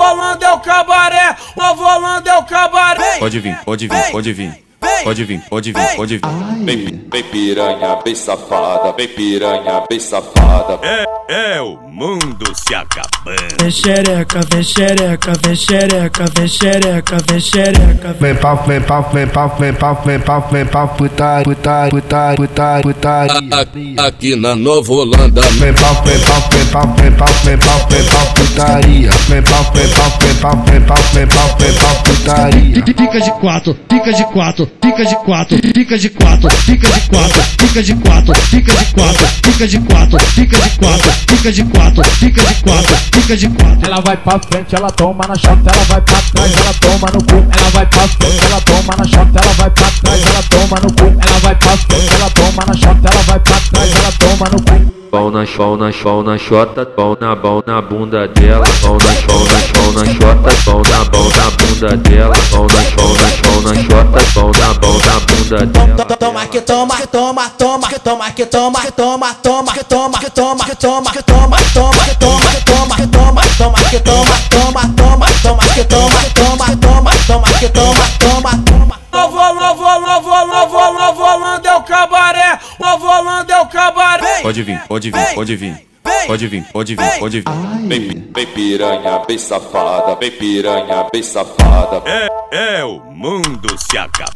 Holanda é o cabaré. Novo Holanda é o cabaré. Pode vir, pode vir, pode vir. Pode vir, pode vir, pode vir. Vem, vem piranha, bem safada, vem piranha, bem safada. É, é o mundo se acabando. Vem xereca, vem xereca, vem xereca, vem xereca, vem xereca. Vem pau, vem pau, vem pau, vem pau, vem pau, vem pau, putaria, putaria, putaria, putaria, putaria. Aqui na Nova Holanda. Vem pau, vem pau, vem pau, vem pau, vem pau, vem pau, putaria. Vem pau, vem pau, vem pau, vem pau, vem pau, vem pau, putaria. Pica de quatro, pica de quatro, pica de quatro, pica de quatro, pica de quatro, pica de quatro, pica de quatro, pica de quatro, pica de quatro, pica de quatro, pica de quatro, pica de quatro. Ela vai pra frente, ela toma na chota, ela vai pra trás, ela toma no cu. Ela vai pra frente, ela toma na chota, ela vai pra trás, ela toma no cu. Ela vai pra frente, ela toma na chota, ela vai pra trás, ela toma no cu. Pau na pau na pau na chota, pau na pau na bunda dela, pau na pau na pau na chota, pau na pau na bunda dela, pau na pau na bunda dela. Toma que toma, que toma, toma, que toma, que toma, que toma, toma, que toma, que toma, que toma, que toma, toma, que toma, que toma, que toma, toma, que toma, toma, toma, toma, que toma, toma, toma, toma, que toma, toma, toma. Novo, novo, novo, novo, novo Holanda é o cabaré. Novo Holanda é o cabaré. Pode vir, pode vir, pode vir. Pode vir, pode vir, pode vir. Vem, vem piranha, bem safada, vem piranha, bem safada. É, é o mundo se acabando.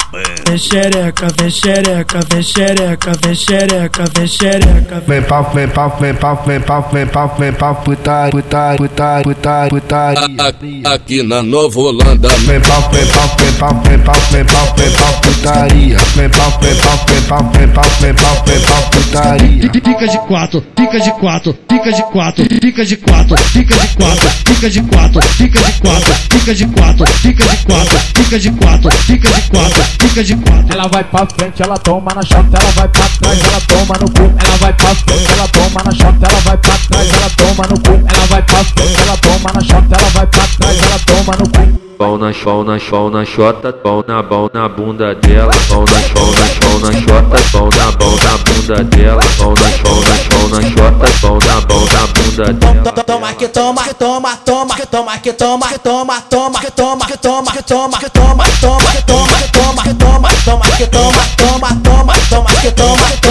Vem xereca, vem xereca, vem xereca, vem xereca, vem xereca. Vem pau, vem pau, vem pau, vem pau, vem pau, vem pau, putaria, putaria, putaria, putaria, putaria. Aqui na Nova Holanda. Vem pau, vem pau, vem pau, vem pau, vem pau, vem pau, putaria. Vem pau, vem pau, vem pau, vem pau, vem pau, vem pau, putaria. Pica de quatro, pica de quatro, pica de quatro, pica de quatro, pica de quatro, pica de quatro, pica de quatro, pica de quatro, pica de quatro, pica de quatro, pica de quatro, pica de quatro. Ela vai pra frente, ela toma na chota, ela vai pra trás, ela toma no cu. Ela vai pra frente, ela toma na chota, Pau na pau na pau na chota, pau na pau na bunda dela, pau na pau na pau na chota, pau na pau na bunda dela, pau na pau na pau na chota, pau na pau na bunda dela. Toma que toma, toma, toma, que toma, que toma, toma, toma, que toma, que toma, que toma, que toma, toma, toma, toma, toma, toma, que toma, toma, toma, toma, que toma.